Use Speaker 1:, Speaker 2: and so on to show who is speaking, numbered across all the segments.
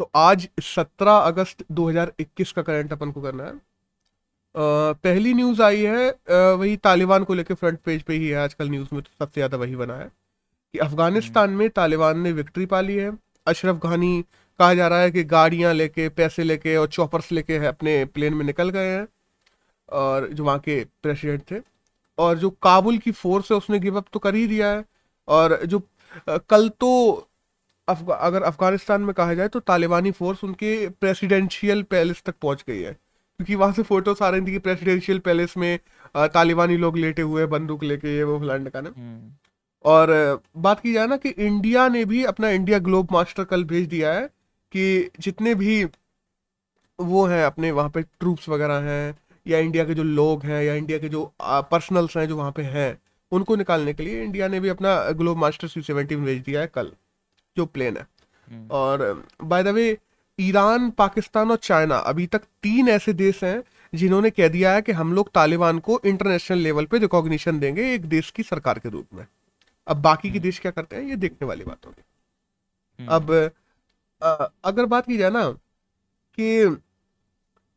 Speaker 1: तो आज 17 अगस्त 2021 का करंट अपन को करना है। अ, पहली न्यूज़ आई है अ, वही तालिबान को लेकर फ्रंट पेज पे ही है आजकल न्यूज़ में तो सबसे ज़्यादा वही बना है कि अफ़गानिस्तान में तालिबान ने विक्ट्री पा ली है। अशरफ घानी कहा जा रहा है कि गाड़ियाँ लेके पैसे लेके और चॉपर्स लेके है अपने प्लेन में निकल गए हैं और जो वहाँ के प्रेसिडेंट थे। और जो काबुल की फोर्स है उसने गिव अप तो कर ही दिया है। और जो कल तो अफगा, अगर अफ़गानिस्तान में कहा जाए तो तालिबानी फोर्स उनके प्रेसिडेंशियल पैलेस तक पहुँच गई है। क्योंकि वहाँ से फोटोस आ रही थी कि प्रेसिडेंशियल पैलेस में तालिबानी लोग लेटे हुए बंदूक लेके ये वो फलान का
Speaker 2: हम्म,
Speaker 1: और बात की जाए ना कि इंडिया ने भी अपना इंडिया ग्लोब मास्टर कल भेज दिया है कि जितने भी वो हैं अपने वहाँ पे ट्रूप्स वगैरह हैं या इंडिया के जो लोग हैं या इंडिया के जो पर्सनल्स हैं जो वहाँ पे हैं उनको निकालने के लिए इंडिया ने भी अपना ग्लोब मास्टर सी सेवेंटीन भेज दिया है कल। जो प्लेन है। और by the way Iran Pakistan और चाइना अभी तक तीन ऐसे देश हैं जिन्होंने कह दिया है कि हम लोग तालिबान को इंटरनेशनल लेवल पे रिकॉग्निशन देंगे एक देश की सरकार के रूप में। अब बाकी के देश क्या करते हैं? ये देखने वाली बात होगी।
Speaker 2: हम्म,
Speaker 1: अब अ, अगर बात की जाए ना कि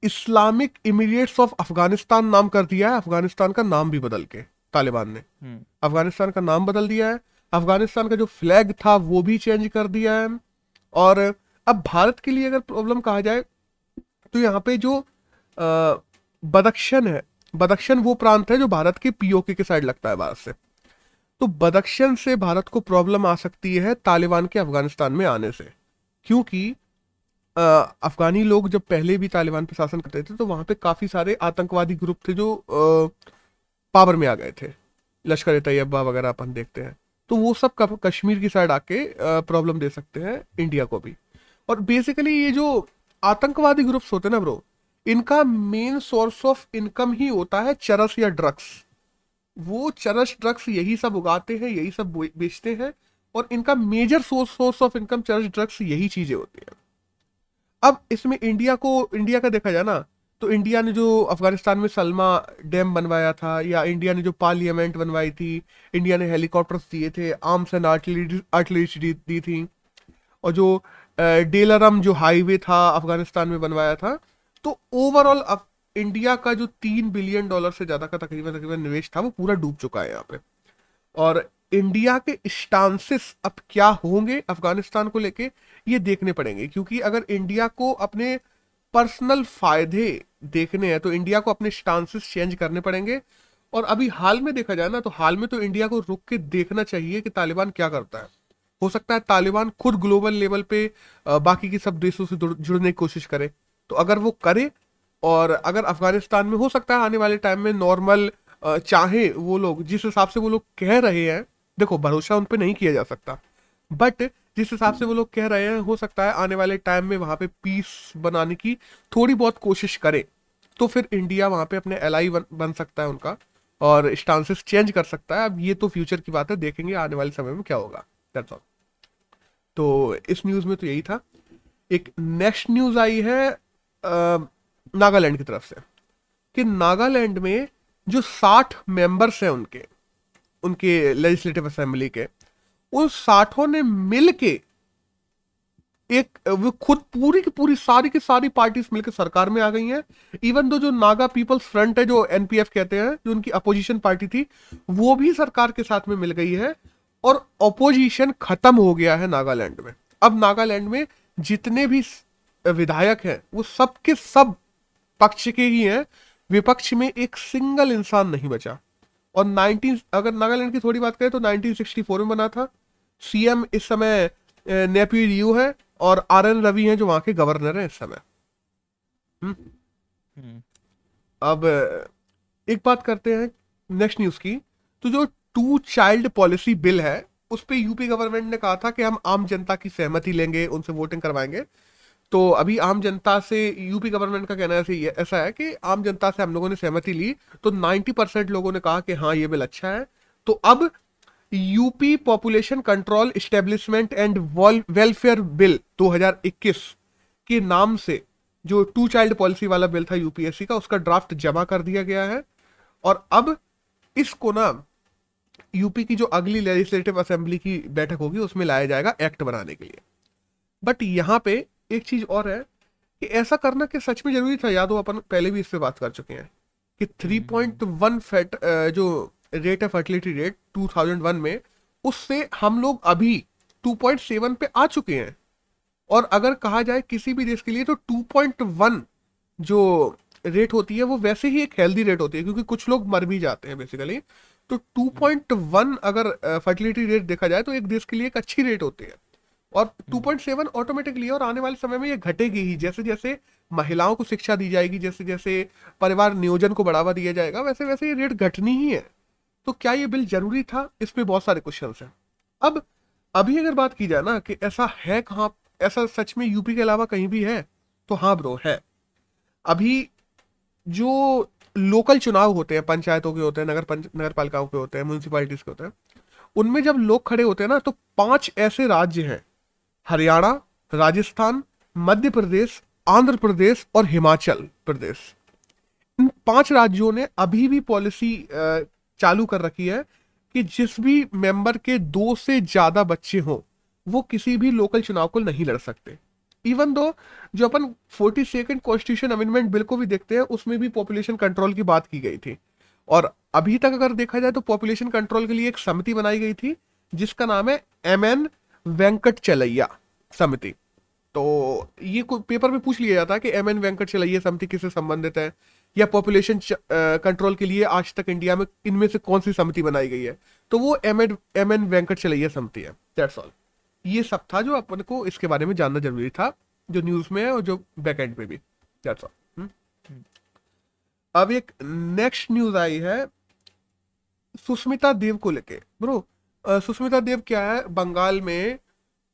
Speaker 1: इस्लामिक इमीडिएट्स ऑफ़ अफ़गानिस्तान नाम कर दिया है अफ़गानिस्तान का नाम भी बदल के तालिबान ने।
Speaker 2: हम्म,
Speaker 1: अफ़गानिस्तान का नाम बदल दिया है अफ़गानिस्तान का जो फ्लैग था, वो भी चेंज कर दिया है। और अब भारत के लिए अगर प्रॉब्लम कहा जाए तो यहाँ पे जो बदख्शन है बदख्शन वो प्रांत है जो भारत के पीओके के साइड लगता है भारत से। तो बदख्शन से भारत को प्रॉब्लम आ सकती है तालिबान के अफ़गानिस्तान में आने से। क्योंकि अफगानी लोग जब पहले भी तालिबान पर शासन करते थे तो वहाँ पे काफ़ी सारे आतंकवादी ग्रुप थे जो पावर में आ गए थे। लश्कर तैयबा वगैरह अपन देखते हैं। तो वो सब कश्मीर की साइड आके प्रॉब्लम दे सकते हैं इंडिया को भी। और बेसिकली ये जो आतंकवादी ग्रुप्स होते हैं ना ब्रो इनका मेन सोर्स ऑफ़ इनकम ही होता है चरस या ड्रग्स वो चरस ड्रग्स यही सब उगाते हैं, यही सब बेचते हैं और इनका major source source of income चरस ड्रग्स यही चीज़ें होती हैं। अब इसमें इंडिया को इंडिया का देखा जाए ना तो इंडिया ने जो अफ़गानिस्तान में सलमा डैम बनवाया था या इंडिया ने जो पार्लियामेंट बनवाई थी इंडिया ने हेलीकॉप्टर्स दिए थे आर्म्स एंड आर्टिलरी आर्टिलरी दी, थी और जो डेलरम जो हाईवे था अफ़गानिस्तान में बनवाया था तो ओवरऑल इंडिया का जो तीन बिलियन डॉलर से ज़्यादा का तकरीबन तकरीबन निवेश था वो पूरा डूब चुका है यहाँ पे। और इंडिया के स्टांसेस अब क्या होंगे अफ़गानिस्तान को लेके ये देखने पड़ेंगे क्योंकि अगर इंडिया को अपने पर्सनल फ़ायदे देखने हैं तो इंडिया को अपने स्टांसेस चेंज करने पड़ेंगे। और अभी हाल में देखा जाए ना तो हाल में तो इंडिया को रुक के देखना चाहिए कि तालिबान क्या करता है। हो सकता है तालिबान खुद ग्लोबल लेवल पे बाकी के सब देशों से जुड़ने की कोशिश करे। तो अगर वो करे, और अगर अफ़गानिस्तान में हो सकता है आने वाले टाइम में नॉर्मल चाहे वो लोग, जिस हिसाब से वो लोग कह रहे हैं, देखो, भरोसा उन पर नहीं किया जा सकता। बट जिस हिसाब से वो लोग कह रहे हैं हो सकता है आने वाले टाइम में वहाँ पे पीस बनाने की थोड़ी बहुत कोशिश करे तो फिर इंडिया वहाँ पे अपने एलाई बन, बन सकता है उनका और स्टांसेस चेंज कर सकता है। अब ये तो फ्यूचर की बात है देखेंगे आने वाले समय में क्या होगा। दैट्स ऑल तो इस न्यूज़ में तो यही था। एक नेक्स्ट न्यूज़ आई है नागालैंड की तरफ़ से कि नागालैंड में जो साठ मेंबर्स हैं उनके उनके लेजिस्लेटिव असेंबली के उन साठों ने मिल के एक, वो खुद पूरी की पूरी, सारी की सारी पार्टीज़ मिलकर सरकार में आ गई हैं। इवन दो जो नागा पीपल्स फ्रंट है, जो एनपीएफ कहते हैं, जो उनकी अपोजिशन पार्टी थी, वो भी सरकार के साथ में मिल गई है और अपोजिशन खत्म हो गया है नागालैंड में। अब नागालैंड में जितने भी विधायक हैं, वो सब के सब पक्ष के ही हैं। विपक्ष में एक सिंगल इंसान नहीं बचा। और 19 अगर नागालैंड की थोड़ी बात करें तो 1964 में बना था। सीएम इस समय नेपी रियू है और आर एन रवि हैं जो वहाँ के गवर्नर हैं इस समय।
Speaker 2: हम्म,
Speaker 1: अब एक बात करते हैं नेक्स्ट न्यूज़ की। तो जो टू चाइल्ड पॉलिसी बिल है उस पर यूपी गवर्नमेंट ने कहा था कि हम आम जनता की सहमति लेंगे उनसे वोटिंग करवाएँगे। तो अभी आम जनता से यूपी गवर्नमेंट का कहना ऐसे ऐसा है कि आम जनता से हम लोगों ने सहमति ली तो 90 परसेंट लोगों ने कहा कि हाँ ये बिल अच्छा है। तो अब UP population control establishment and welfare bill 2021 के नाम से जो टू चाइल्ड पॉलिसी वाला बिल था यूपीएससी का उसका ड्राफ्ट जमा कर दिया गया है। और अब इसको ना यूपी की जो अगली लेजिस्लेटिव असेंबली की बैठक होगी उसमें लाया जाएगा एक्ट बनाने के लिए। बट यहाँ पे एक चीज़ और है कि ऐसा करना कि सच में ज़रूरी था। याद हो अपन पहले भी इस पे बात कर चुके हैं कि 3.1 फैट जो रेट है फर्टिलिटी रेट 2001 में, उससे हम लोग अभी 2.7 पे आ चुके हैं। और अगर कहा जाए किसी भी देश के लिए तो 2.1 जो रेट होती है, वो वैसे ही एक हेल्दी रेट होती है, क्योंकि कुछ लोग मर भी जाते हैं बेसिकली तो 2.1 अगर फर्टिलिटी रेट देखा जाए तो एक देश के लिए एक अच्छी रेट होती है। और 2.7 ऑटोमेटिकली और आने वाले समय में ये घटेगी ही, जैसे जैसे महिलाओं को शिक्षा दी जाएगी, जैसे जैसे परिवार नियोजन को बढ़ावा दिया जाएगा, वैसे वैसे ये रेट घटनी ही है। तो क्या ये बिल ज़रूरी था? इसमें बहुत सारे क्वेश्चन हैं। अब, अभी अगर बात की जाए ना कि ऐसा है कहाँ, ऐसा सच में यूपी के अलावा कहीं भी है तो हाँ ब्रो, है। अभी जो लोकल चुनाव होते हैं, पंचायतों के होते हैं, नगर पंच नगर पालिकाओं के होते हैं म्यूनसिपालिटीज के होते हैं, उनमें जब लोग खड़े होते हैं ना तो पाँच ऐसे राज्य हैं। हरियाणा, राजस्थान, मध्य प्रदेश, आंध्र प्रदेश और हिमाचल प्रदेश। इन पाँच राज्यों ने अभी भी पॉलिसी चालू कर रखी है कि जिस भी मेंबर के दो से ज़्यादा बच्चे हों, वो किसी भी लोकल चुनाव को नहीं लड़ सकते। इवन दो जो अपन forty second constitution amendment bill को भी देखते हैं, उसमें भी पॉपुलेशन कंट्रोल की बात की गई थी। और अभी तक अगर देखा जाए तो पॉपुलेशन कंट्रोल के लिए एक समिति बनाई गई थी, जिसका नाम है एम एन वेंकट चलैया समिति। तो ये पेपर में पूछ लिया जाता है कि एम एन वेंकट चलैया समिति किससे संबंधित है? या पॉपुलेशन कंट्रोल के लिए आज तक इंडिया में इनमें से कौन सी समिति बनाई गई है? तो वो M N M N Venkatachaliah समिति है। दैट्स ऑल ये सब था जो अपन को इसके बारे में जानना ज़रूरी था, जो न्यूज़ में है और जो बैक एंड पे भी। दैट्स ऑल अब एक नेक्स्ट न्यूज़ आई है, सुष्मिता देव को लेके। ब्रो सुष्मिता देव क्या है? बंगाल में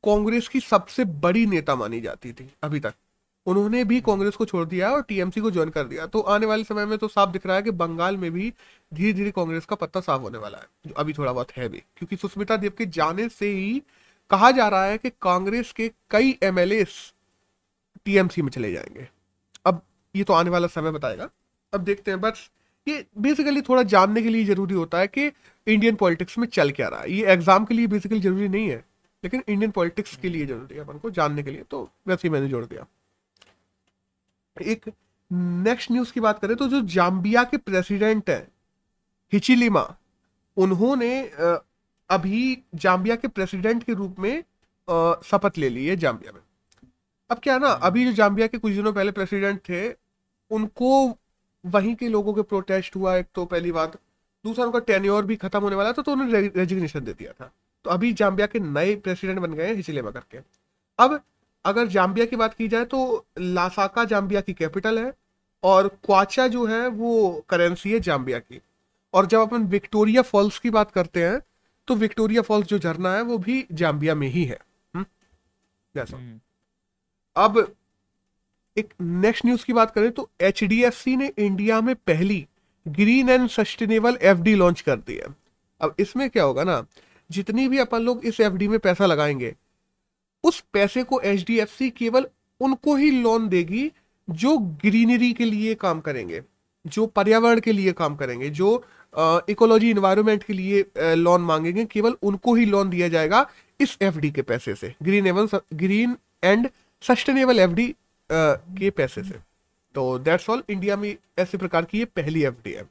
Speaker 1: कांग्रेस की सबसे बड़ी नेता मानी जाती थी, अभी तक। उन्होंने भी कांग्रेस को छोड़ दिया और टीएमसी को ज्वाइन कर दिया। तो आने वाले समय में तो साफ़ दिख रहा है कि बंगाल में भी धीरे धीरे कांग्रेस का पत्ता साफ़ होने वाला है, जो अभी थोड़ा बहुत है भी। क्योंकि सुष्मिता देव के जाने से ही कहा जा रहा है कि कांग्रेस के कई एमएलए टीएमसी में चले जाएँगे। अब ये तो आने वाला समय बताएगा। अब देखते हैं, बस ये बेसिकली थोड़ा जानने के लिए ज़रूरी होता है कि इंडियन पॉलिटिक्स में चल क्या रहा है। ये एग्ज़ाम के लिए बेसिकली ज़रूरी नहीं है, लेकिन इंडियन पॉलिटिक्स के लिए ज़रूरी है अपन को जानने के लिए तो वैसे ही मैंने जोड़ दिया। एक नेक्स्ट न्यूज़ की बात करें तो जो जाम्बिया के प्रेसिडेंट है, हिचिलिमा, उन्होंने अभी जाम्बिया के प्रेसिडेंट के रूप में शपथ ले ली है जाम्बिया में। अब क्या ना, अभी जो जाम्बिया के कुछ दिनों पहले प्रेसिडेंट थे, उनको वहीं के लोगों के प्रोटेस्ट हुआ, एक तो पहली बात। दूसरा, उनका टेन्योर भी खत्म होने वाला था तो उन्होंने रेजिग्नेशन दे दिया था। तो अभी जाम्बिया के नए प्रेसिडेंट बन गए हिचिलेमा करके। अब अगर जाम्बिया की बात की जाए तो लासाका जाम्बिया की कैपिटल है और क्वाचा जो है वो करेंसी है जाम्बिया की और जब अपन विक्टोरिया फॉल्स की बात करते हैं तो विक्टोरिया फॉल्स जो झरना है वो भी जाम्बिया में ही है जैसा हम्म? हम्म। अब एक नेक्स्ट न्यूज़ की बात करें तो एच ने इंडिया में पहली green and sustainable FD launch कर दी है अब इसमें क्या होगा ना जितनी भी अपन लोग इस एफडी में पैसा लगाएँगे उस पैसे को एचडीएफसी केवल उनको ही लोन देगी जो ग्रीनरी के लिए काम करेंगे, जो पर्यावरण के लिए काम करेंगे, जो इकोलॉजी इन्वायरमेंट के लिए लोन मांगेंगे, केवल उनको ही लोन दिया जाएगा इस एफडी के पैसे से ग्रीन एवं ग्रीन एंड सस्टेनेबल एफडी के पैसे से। तो दैट्स ऑल इंडिया में ऐसे प्रकार की ये पहली FD है,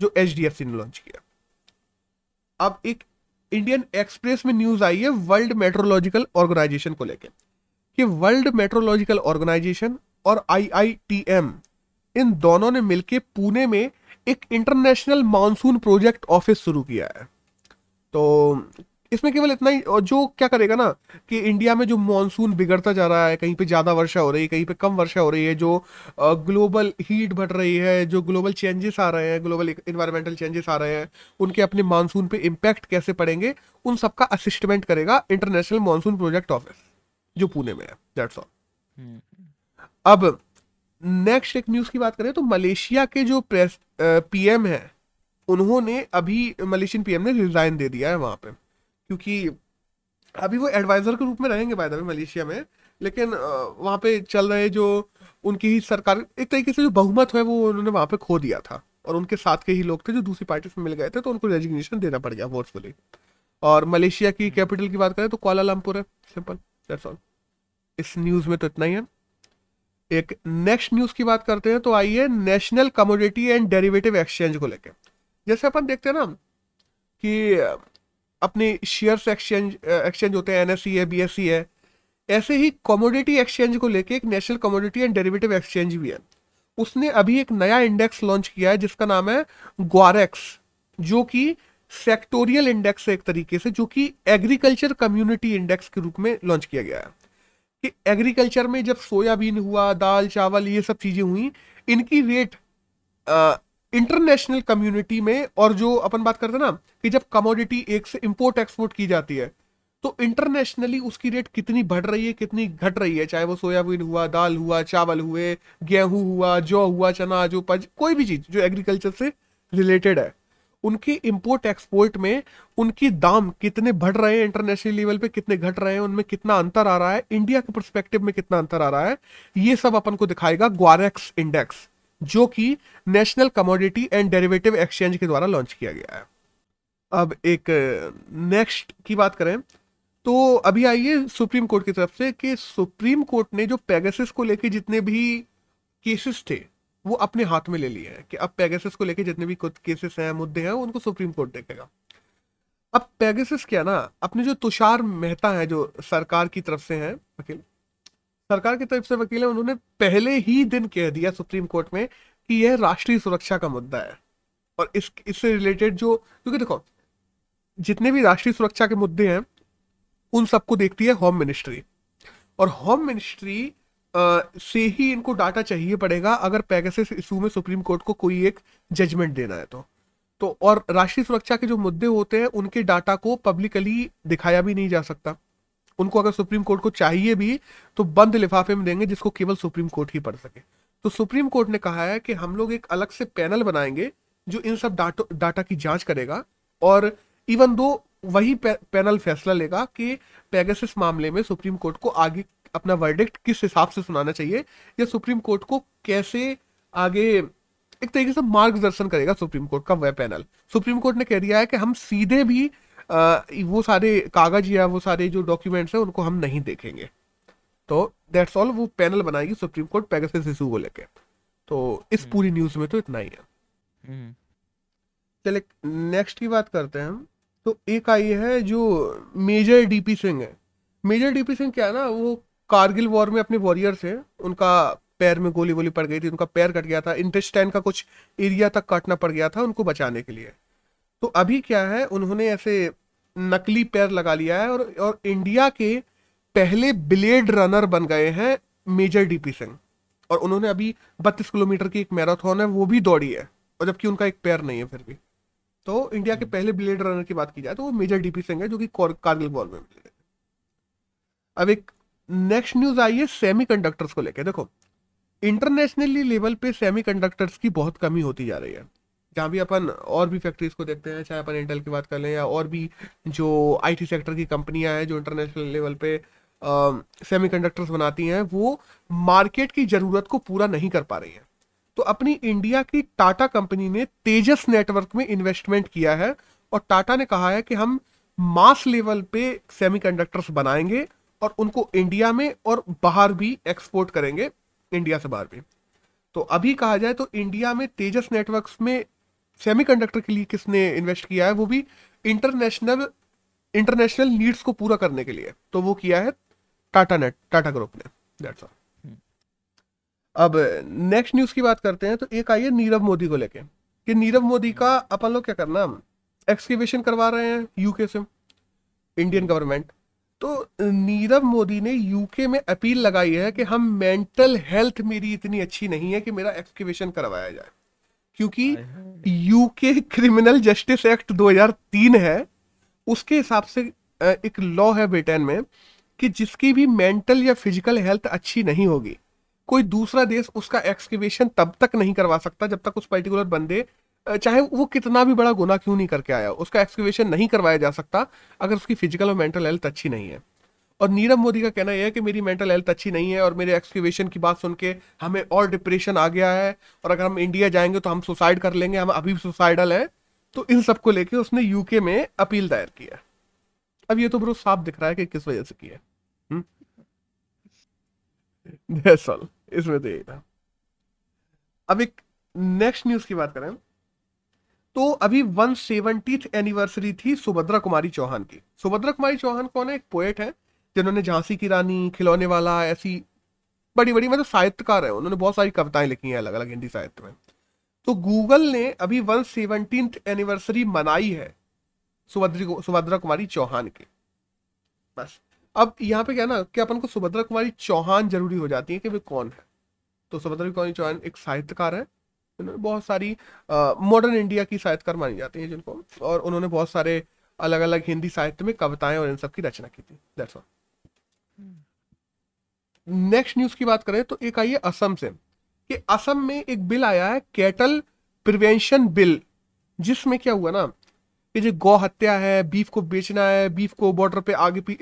Speaker 1: जो HDFC ने लॉन्च किया। अब एक इंडियन एक्सप्रेस में न्यूज़ आई है वर्ल्ड मेट्रोलॉजिकल ऑर्गेनाइजेशन को लेकर कि वर्ल्ड मेट्रोलॉजिकल ऑर्गेनाइजेशन और आईआईटीएम इन दोनों ने मिलकर पुणे में एक इंटरनेशनल मानसून प्रोजेक्ट ऑफ़िस शुरू किया है। तो इसमें केवल इतना ही और जो क्या करेगा ना कि इंडिया में जो मानसून बिगड़ता जा रहा है कहीं पे ज़्यादा वर्षा हो रही है कहीं पे कम वर्षा हो रही है जो ग्लोबल हीट बढ़ रही है जो ग्लोबल चेंजेस आ रहे हैं ग्लोबल इन्वायरमेंटल चेंजेस आ रहे हैं उनके अपने मानसून पे इम्पैक्ट कैसे पड़ेंगे उन सबका असिस्टमेंट करेगा इंटरनेशनल मानसून प्रोजेक्ट ऑफ़िस जो पुणे में है दैट्स ऑल अब नेक्स्ट एक न्यूज़ की बात करें तो मलेशिया के जो प्रेस पीएम है उन्होंने अभी मलेशियन पीएम ने रिजाइन दे दिया है वहाँ पे। क्योंकि अभी वो एडवाइजर के रूप में रहेंगे बाय द मलेशिया में। लेकिन वहाँ पे चल रहे जो उनकी ही सरकार, एक तरीके से जो बहुमत है वो उन्होंने वहाँ पे खो दिया था। और उनके साथ के ही लोग थे जो दूसरी पार्टी से मिल गए थे तो उनको रेजिग्नेशन देना पड़ गया फोर्सफुली और मलेशिया की कैपिटल की बात करें तो कोलालमपुर है सिंपल दैट्स ऑल इस न्यूज़ में तो इतना ही है। एक नेक्स्ट न्यूज़ की बात करते हैं तो आइए National Commodity and Derivative Exchange को लेकर जैसे अपन देखते हैं ना कि अपने शेयर्स एक्सचेंज एक्सचेंज होते हैं एनएससी है बीएससी है, ऐसे ही कमोडिटी एक्सचेंज को लेके एक National Commodity and Derivative Exchange भी है। उसने अभी एक नया इंडेक्स लॉन्च किया है, जिसका नाम है ग्वारेक्स जो कि सेक्टोरियल इंडेक्स है एक तरीके से, जो कि एग्रीकल्चर कम्युनिटी इंडेक्स के रूप में लॉन्च किया गया है। कि एग्रीकल्चर में जब सोयाबीन हुआ, दाल, चावल, ये सब चीज़ें हुई, इनकी रेट इंटरनेशनल कम्युनिटी में, और जो अपन बात करते हैं ना, कि जब कमोडिटी एक से इंपोर्ट एक्सपोर्ट की जाती है तो इंटरनेशनली उसकी रेट कितनी बढ़ रही है, कितनी घट रही है? चाहे वो सोयाबीन हुआ, दाल हुआ, चावल हुए, गेहूँ हुआ, जौ हुआ, चना, जो पज, कोई भी चीज़ जो एग्रीकल्चर से रिलेटेड है, उनकी इंपोर्ट एक्सपोर्ट में उनकी दाम कितने बढ़ रहे हैं इंटरनेशनल लेवल पे कितने घट रहे हैं, उनमें कितना अंतर आ रहा है इंडिया के परस्पेक्टिव में कितना अंतर आ रहा है, ये सब अपन को दिखाएगा ग्वारेक्स इंडेक्स जो कि National Commodity and Derivative Exchange के द्वारा लॉन्च किया गया है। अब एक नेक्स्ट की बात करें तो अभी आइए सुप्रीम कोर्ट की तरफ़ से कि सुप्रीम कोर्ट ने जो पेगासिस को लेके जितने भी केसेस थे, वो अपने हाथ में ले लिए हैं कि अब पेगासिस को लेके जितने भी केसेस हैं, मुद्दे हैं, उनको सुप्रीम कोर्ट देखेगा। अब पेगासिस क्या ना, अपने जो तुषार मेहता है, जो सरकार की तरफ़ से हैं वकील सरकार की तरफ़ से वकील है उन्होंने पहले ही दिन कह दिया सुप्रीम कोर्ट में कि यह राष्ट्रीय सुरक्षा का मुद्दा है। और इस, इससे रिलेटेड जो, क्योंकि देखो, जितने भी राष्ट्रीय सुरक्षा के मुद्दे हैं, उन सबको देखती है होम मिनिस्ट्री। और होम मिनिस्ट्री से ही इनको डाटा चाहिए पड़ेगा अगर पैगसिस इशू में सुप्रीम कोर्ट को कोई एक जजमेंट देना है तो। तो और राष्ट्रीय सुरक्षा के जो मुद्दे होते हैं, उनके डाटा को पब्लिकली दिखाया भी नहीं जा सकता। उनको अगर सुप्रीम कोर्ट को चाहिए भी तो बंद लिफाफे में देंगे जिसको केवल सुप्रीम कोर्ट ही पढ़ सके। तो सुप्रीम कोर्ट ने कहा है कि हम लोग एक अलग से पैनल बनाएँगे जो इन सब डाटा डाटा की जाँच करेगा और इवन दो वही पैनल फैसला लेगा कि पेगासिस मामले में सुप्रीम कोर्ट को आगे अपना वर्डिक्ट किस हिसाब से सुनाना चाहिए या सुप्रीम कोर्ट को कैसे आगे एक तरीके से मार्गदर्शन करेगा सुप्रीम कोर्ट का वह पैनल। सुप्रीम कोर्ट ने कह दिया है कि हम सीधे भी वो सारे कागज़ या वो सारे जो डॉक्यूमेंट्स हैं उनको हम नहीं देखेंगे। तो दैट्स ऑल वो पैनल बनाएगी सुप्रीम कोर्ट पेगासिस इशू को लेके। तो इस हम्म। पूरी न्यूज़ में तो इतना ही है। हम्म। चले नेक्स्ट की बात करते हैं हम। तो एक आई है जो मेजर डीपी सिंह है। मेजर डीपी सिंह क्या है ना वो कारगिल वॉर में अपने वॉरियर्स हैं। उनका पैर में गोली वोली पड़ गई थी उनका पैर कट गया था इंटेस्टाइन का कुछ एरिया तक काटना पड़ गया था उनको बचाने के लिए। तो अभी क्या है, उन्होंने ऐसे नकली पैर लगा लिया है और और इंडिया के पहले ब्लेड रनर बन गए हैं मेजर डीपी सिंह। और उन्होंने अभी बत्तीस किलोमीटर की एक मैराथन है, वो भी दौड़ी है, और जबकि उनका एक पैर नहीं है फिर भी। तो इंडिया के पहले ब्लेड रनर की बात की जाए तो वो मेजर डीपी सिंह है, जो कि कारगिल वॉर में मिले। अब एक नेक्स्ट न्यूज़ आई है सेमी को लेकर देखो, इंटरनेशनली लेवल पे सेमी की बहुत कमी होती जा रही है। जहाँ भी अपन और भी फैक्ट्रीज को देखते हैं, चाहे अपन इंटेल की बात कर लें या और भी जो आईटी सेक्टर की कंपनियाँ हैं, जो इंटरनेशनल लेवल पे सेमी कंडक्टर्स बनाती हैं, वो मार्केट की ज़रूरत को पूरा नहीं कर पा रही हैं। तो अपनी इंडिया की टाटा कंपनी ने तेजस नेटवर्क में इन्वेस्टमेंट किया है और टाटा ने कहा है कि हम मास लेवल पे सेमीकंडक्टर्स बनाएँगे और उनको इंडिया में और बाहर भी एक्सपोर्ट करेंगे इंडिया से बाहर भी। तो अभी कहा जाए तो इंडिया में तेजस नेटवर्क्स में सेमीकंडक्टर के लिए किसने इन्वेस्ट किया है वो भी इंटरनेशनल इंटरनेशनल नीड्स को पूरा करने के लिए। तो वो किया है टाटा नेट टाटा ग्रुप ने। दैट्स ऑल अब नेक्स्ट न्यूज़ की बात करते हैं तो एक आई है नीरव मोदी को लेके। कि नीरव मोदी का अपन लोग क्या करना एक्सकेवेशन करवा रहे हैं यूके से इंडियन गवर्नमेंट तो नीरव मोदी ने यूके में अपील लगाई है कि हम मेंटल हेल्थ मेरी इतनी अच्छी नहीं है कि मेरा एक्सकेवेशन करवाया जाए। क्योंकि यूके क्रिमिनल जस्टिस एक्ट 2003 है उसके हिसाब से एक लॉ है ब्रिटेन में कि जिसकी भी मेंटल या फ़िज़िकल हेल्थ अच्छी नहीं होगी कोई दूसरा देश उसका एक्सकेवेशन तब तक नहीं करवा सकता जब तक उस पर्टिकुलर बंदे चाहे वो कितना भी बड़ा गुना क्यों नहीं करके आया उसका एक्सक्यूशन नहीं करवाया जा सकता अगर उसकी फ़िज़िकल और मेंटल हेल्थ अच्छी नहीं है। और नीरव मोदी का कहना यह है कि मेरी मेंटल हेल्थ अच्छी नहीं है और मेरे एक्सक्यूशन की बात सुन के हमें और डिप्रेशन आ गया है और अगर हम इंडिया जाएँगे तो हम सुसाइड कर लेंगे, हम अभी सुसाइडल है। तो इन सबको लेके उसने यूके में अपील दायर किया। अब ये तो ब्रो साफ़ दिख रहा है कि किस वजह से किया दैट्स इसमें तो यही था। अब एक नेक्स्ट न्यूज़ की बात करें। तो अभी वन सेवेंटी एनिवर्सरी थी सुभद्रा कुमारी चौहान की। सुभद्रा कुमारी चौहान कौन है? एक पोएट है। जिन्होंने झांसी की रानी, खिलौने वाला, ऐसी बड़ी बड़ी मतलब साहित्यकार है, उन्होंने बहुत सारी कविताएँ लिखी हैं अलग अलग हिंदी साहित्य में। तो गूगल ने अभी वन सेवनटीन एनिवर्सरी मनाई है सुभद्री सुभद्रा कुमारी चौहान की। बस। अब यहाँ पे क्या ना, कि अपन को सुभद्रा कुमारी चौहान ज़रूरी हो जाती है कि वे कौन है। तो सुभद्रा कुमारी चौहान एक साहित्यकार है उन्होंने बहुत सारी मॉडर्न इंडिया की साहित्यकार मानी जाती है जिनको, और उन्होंने बहुत सारे अलग अलग हिंदी साहित्य में कविताएँ और इन सब की रचना की थी। दैट्स ऑल नेक्स्ट न्यूज़ की बात करें तो एक आई है असम से, कि असम में एक बिल आया है, कैटल प्रिवेंशन बिल, जिसमें क्या हुआ ना कि जो गौ हत्या है, बीफ को बेचना है, बीफ को बॉर्डर पे आगे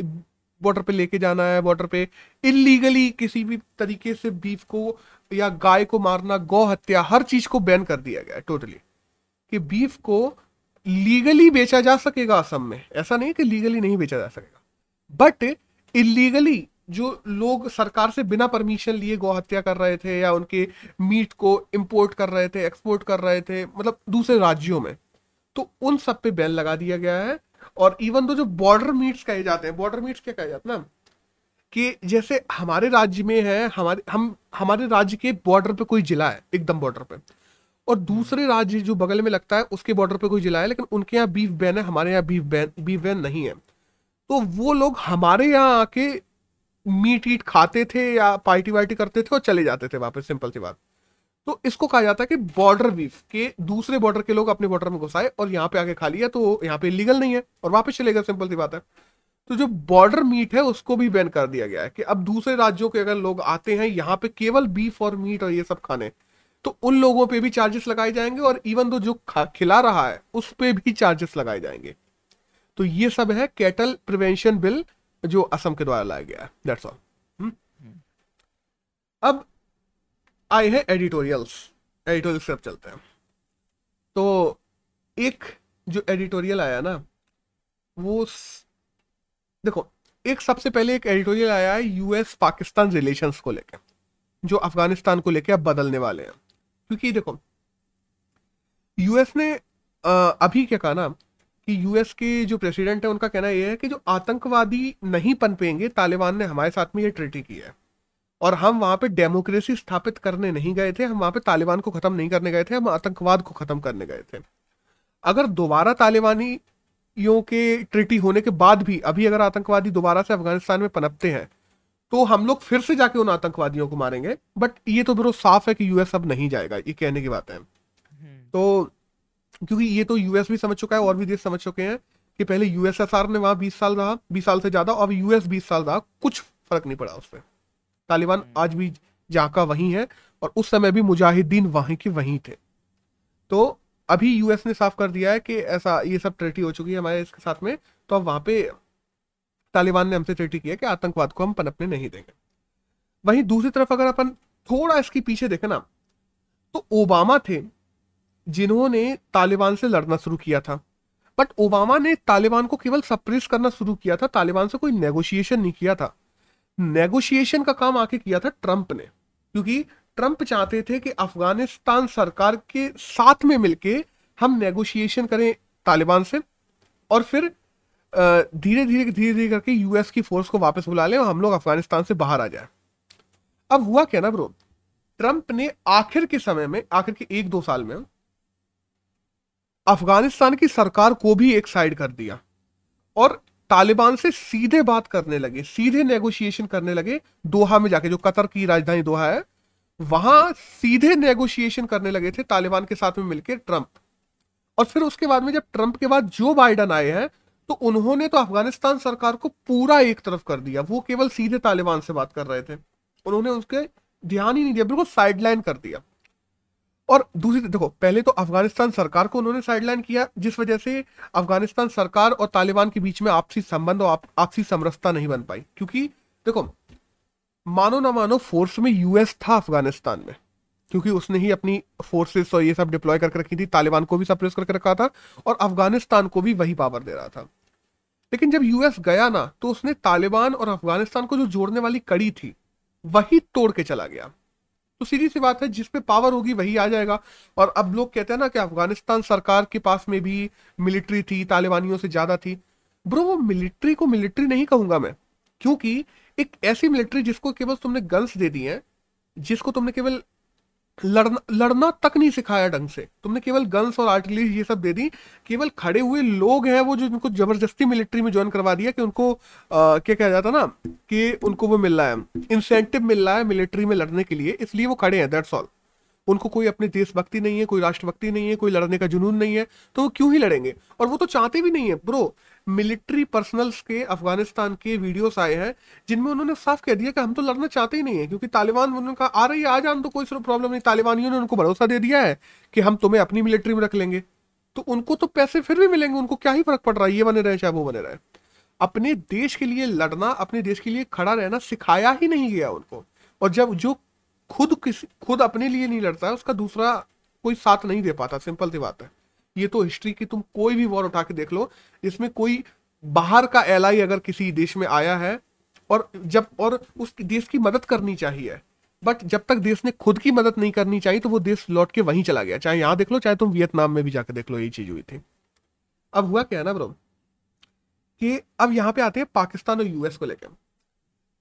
Speaker 1: बॉर्डर पे लेके जाना है बॉर्डर पे इलीगली किसी भी तरीके से बीफ को या गाय को मारना, गौ हत्या, हर चीज़ को बैन कर दिया गया है टोटली कि बीफ को लीगली बेचा जा सकेगा असम में। ऐसा नहीं कि लीगली नहीं बेचा जा सकेगा बट इलीगली जो लोग सरकार से बिना परमिशन लिए गौ हत्या कर रहे थे या उनके मीट को इंपोर्ट कर रहे थे एक्सपोर्ट कर रहे थे मतलब दूसरे राज्यों में तो उन सब पे बैन लगा दिया गया है। और इवन तो जो बॉर्डर मीट्स कहे जाते हैं बॉर्डर मीट्स क्या कहे जाते हैं ना? कि जैसे हमारे राज्य में है, हमारे, हम, हमारे राज्य के बॉर्डर पे कोई जिला है, एकदम बॉर्डर पे। और दूसरे राज्य जो बगल में लगता है, उसके बॉर्डर पे कोई जिला है, लेकिन उनके यहाँ बीफ बैन है, हमारे यहाँ बीफ बैन बीफ बैन नहीं है। तो वो लोग हमारे यहाँ आके मीट ईट खाते थे या पार्टी वार्टी करते थे और चले जाते थे वापस, सिंपल सी बात। तो इसको कहा जाता है कि बॉर्डर बीफ के दूसरे बॉर्डर के लोग अपने बॉर्डर में घुसाए और यहाँ पे आके खा लिया तो यहाँ पे इलीगल नहीं है और वापस चले गए, सिंपल सी बात है। तो जो बॉर्डर मीट है, उसको भी बैन कर दिया गया है कि अब दूसरे राज्यों के अगर लोग आते हैं, यहाँ पे केवल बीफ और मीट और ये सब खाने तो उन लोगों पे भी चार्जेस लगाए जाएँगे और इवन तो जो खिला रहा है, उस पर भी चार्जेस लगाए जाएँगे। तो ये सब है कैटल प्रिवेंशन बिल जो असम के द्वारा लाया गया है। दैट्स ऑल अब आए हैं एडिटोरियल्स एडिटोरियल से अब चलते हैं। तो एक जो एडिटोरियल आया ना वो स... देखो एक सबसे पहले एक एडिटोरियल आया है यूएस पाकिस्तान रिलेशंस को लेकर जो अफ़गानिस्तान को लेकर अब बदलने वाले हैं। क्योंकि देखो यूएस ने आ, अभी क्या कहा ना कि यूएस के जो प्रेसिडेंट है उनका कहना यह है कि जो आतंकवादी नहीं पनपेंगे तालिबान ने हमारे साथ में ये ट्रिटी की है। और हम वहाँ पे डेमोक्रेसी स्थापित करने नहीं गए थे हम वहाँ पे तालिबान को खत्म नहीं करने गए थे हम आतंकवाद को खत्म करने गए थे। अगर दोबारा तालिबानियों के ट्रिटी होने के बाद भी अभी अगर आतंकवादी दोबारा से अफ़गानिस्तान में पनपते हैं तो हम लोग फिर से जाके उन आतंकवादियों को मारेंगे। बट ये तो बिल्कुल साफ़ है कि यूएस अब नहीं जाएगा ये कहने की बात है। हम्म। तो क्योंकि ये तो यूएस भी समझ चुका है और भी देश समझ चुके हैं कि पहले यूएसएसआर ने वहाँ बीस साल रहा बीस साल से ज़्यादा अब यूएस बीस साल रहा कुछ फ़र्क नहीं पड़ा उस पर तालिबान हम्म। आज भी जहाँ का वहीं है और उस समय भी मुजाहिदीन वहीं के वहीं थे। तो अभी यूएस ने साफ़ कर दिया है कि ऐसा ये सब ट्रेटी हो चुकी है हमारे इसके साथ में तो अब वहाँ पे तालिबान ने हमसे ट्रेटी किया कि आतंकवाद को हम पनपने नहीं देंगे। वहीं दूसरी तरफ़ अगर अपन थोड़ा इसके पीछे देखें ना तो ओबामा थे जिन्होंने तालिबान से लड़ना शुरू किया था। बट ओबामा ने तालिबान को केवल सप्रेस करना शुरू किया था, तालिबान से कोई नेगोशिएशन नहीं किया था। नेगोशिएशन का काम आके किया था ट्रंप ने। क्योंकि ट्रंप चाहते थे कि अफ़गानिस्तान सरकार के साथ में मिलके हम नेगोशिएशन करें तालिबान से और फिर धीरे धीरे धीरे धीरे करके यूएस की फोर्स को वापस बुला लें और हम लोग अफ़गानिस्तान से बाहर आ जाए। अब हुआ क्या ना ब्रो ट्रंप ने आखिर के समय में, आखिर के एक दो साल में अफ़गानिस्तान की सरकार को भी एक साइड कर दिया। और तालिबान से सीधे बात करने लगे, सीधे नेगोशिएशन करने लगे दोहा में जाके, जो कतर की राजधानी दोहा है, वहाँ सीधे नेगोशिएशन करने लगे थे तालिबान के साथ में मिलकर ट्रंप। और फिर उसके बाद में जब ट्रंप के बाद जो बाइडन आए हैं तो उन्होंने तो अफ़गानिस्तान सरकार को पूरा एक तरफ़ कर दिया। वो केवल सीधे तालिबान से बात कर रहे थे। उन्होंने उसके ध्यान ही नहीं दिया, बिल्कुल साइडलाइन कर दिया। और दूसरी देखो, पहले तो अफ़गानिस्तान सरकार को उन्होंने साइडलाइन किया, जिस वजह से अफ़गानिस्तान सरकार और तालिबान के बीच में आपसी संबंध और आपसी समरसता नहीं बन पाई। क्योंकि, देखो, मानो ना मानो फोर्स में यूएस था अफ़गानिस्तान में। क्योंकि उसने ही अपनी फोर्सेस और ये सब डिप्लॉय करके रखी थी, तालिबान को भी सप्रेस करके रखा था और अफ़गानिस्तान को भी वही पावर दे रहा था। लेकिन जब यूएस गया ना तो उसने तालिबान और अफ़गानिस्तान को जो जोड़ने वाली कड़ी थी, वही तोड़ के चला गया। तो सीधी सी बात है, जिस पे पावर होगी वही आ जाएगा। और अब लोग कहते हैं ना कि अफ़गानिस्तान सरकार के पास में भी मिलिट्री थी, तालिबानियों से ज़्यादा थी। ब्रो, वो मिलिट्री को मिलिट्री नहीं कहूँगा मैं, क्योंकि एक ऐसी मिलिट्री जिसको केवल तुमने गन्स दे दी है, जिसको तुमने केवल लड़ना लड़ना तक नहीं सिखाया ढंग से। तुमने केवल गन्स और आर्टिलरी ये सब दे दी। केवल खड़े हुए लोग हैं वो जो उनको ज़बरदस्ती मिलिट्री में ज्वाइन करवा दिया कि उनको आ, क्या कहा जाता ना कि उनको वो मिल रहा है। इंसेंटिव मिल रहा है मिलिट्री में लड़ने के लिए इसलिए वो खड़े हैं दैट्स ऑल उनको कोई अपनी देशभक्ति नहीं है कोई राष्ट्रभक्ति नहीं है कोई लड़ने का जुनून नहीं है तो वो क्यों ही लड़ेंगे? और वो तो चाहते भी नहीं है ब्रो मिलिट्री पर्सनल्स के, अफ़गानिस्तान के वीडियोस आए हैं, जिनमें उन्होंने साफ़ कह दिया कि हम तो लड़ना चाहते ही नहीं है, क्योंकि तालिबान उन्होंने कहा, आ रही आ जान तो कोई प्रॉब्लम नहीं। तालिबानियों ने उनको भरोसा दे दिया है कि हम तुम्हें अपनी मिलिट्री में रख लेंगे। तो उनको तो पैसे फिर भी मिलेंगे, उनको क्या ही फ़र्क पड़ रहा है? ये बने रहे, चाहे वो बने रहे। अपने देश के लिए लड़ना, अपने देश के लिए खड़ा रहना सिखाया ही नहीं गया उनको। और जब जो खुद किसी, खुद अपने लिए नहीं लड़ता है, उसका दूसरा कोई साथ नहीं दे पाता, सिंपल सी बात है। ये तो हिस्ट्री की तुम कोई भी वॉर उठा के देख लो, इसमें कोई बाहर का एलाई अगर किसी देश में आया है और जब, और उस देश की मदद करनी चाहिए। बट जब तक देश ने खुद की मदद नहीं करनी चाहिए तो वो देश लौट के वहीं चला गया। चाहे यहाँ देख लो, चाहे तुम वियतनाम में भी जाकर देख लो यही चीज़ हुई थी। अब हुआ क्या ना ब्रो कि अब यहाँ पे आते हैं पाकिस्तान और यूएस को लेकर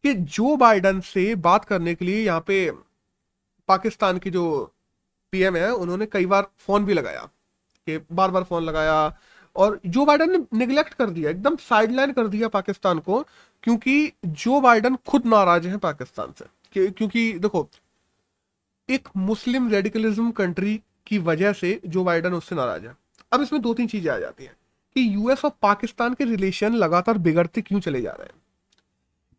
Speaker 1: कि जो बाइडन से बात करने के लिए यहाँ पे पाकिस्तान की जो पीएम है, उन्होंने कई बार फ़ोन भी लगाया। कि बार बार फ़ोन लगाया और जो बाइडन ने निगलेक्ट कर दिया, एकदम साइडलाइन कर दिया पाकिस्तान को, क्योंकि जो बाइडन खुद नाराज़ है पाकिस्तान से। क्योंकि देखो, एक मुस्लिम रेडिकलिज्म कंट्री की वजह से जो बाइडन उससे नाराज़ है। अब इसमें दो तीन चीज़ें आ जाती हैं कि यूएस और पाकिस्तान के रिलेशन लगातार बिगड़ते क्यों चले जा रहे हैं?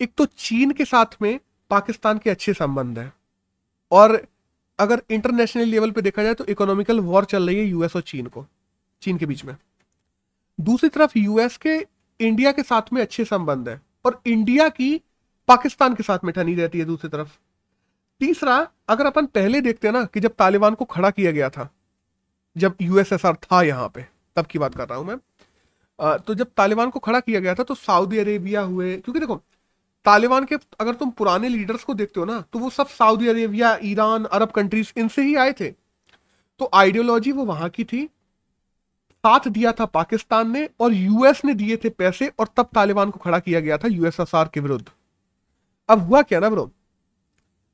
Speaker 1: एक तो चीन के साथ में पाकिस्तान के अच्छे संबंध है और अगर इंटरनेशनल लेवल पे देखा जाए तो इकोनॉमिकल वॉर चल रही है यूएस और चीन को, चीन के बीच में। दूसरी तरफ़ यूएस के इंडिया के साथ में अच्छे संबंध है और इंडिया की पाकिस्तान के साथ में ठनी रहती है दूसरी तरफ़। तीसरा, अगर अपन पहले देखते हैं ना कि जब तालिबान को खड़ा किया गया था, जब यूएसएसआर था यहाँ पे, तब की बात कर रहा हूँ मैं। तो जब तालिबान को खड़ा किया गया था तो सऊदी अरेबिया हुए, क्योंकि देखो तालिबान के अगर तुम पुराने लीडर्स को देखते हो ना तो वो सब Saudi Arabia, Iran, Arab countries, इनसे ही आए थे। तो आइडियोलॉजी वो वहाँ की थी। साथ दिया था पाकिस्तान ने और यूएस ने दिए थे पैसे और तब तालिबान को खड़ा किया गया था यूएसएसआर के विरुद्ध। अब हुआ क्या ना ब्रो?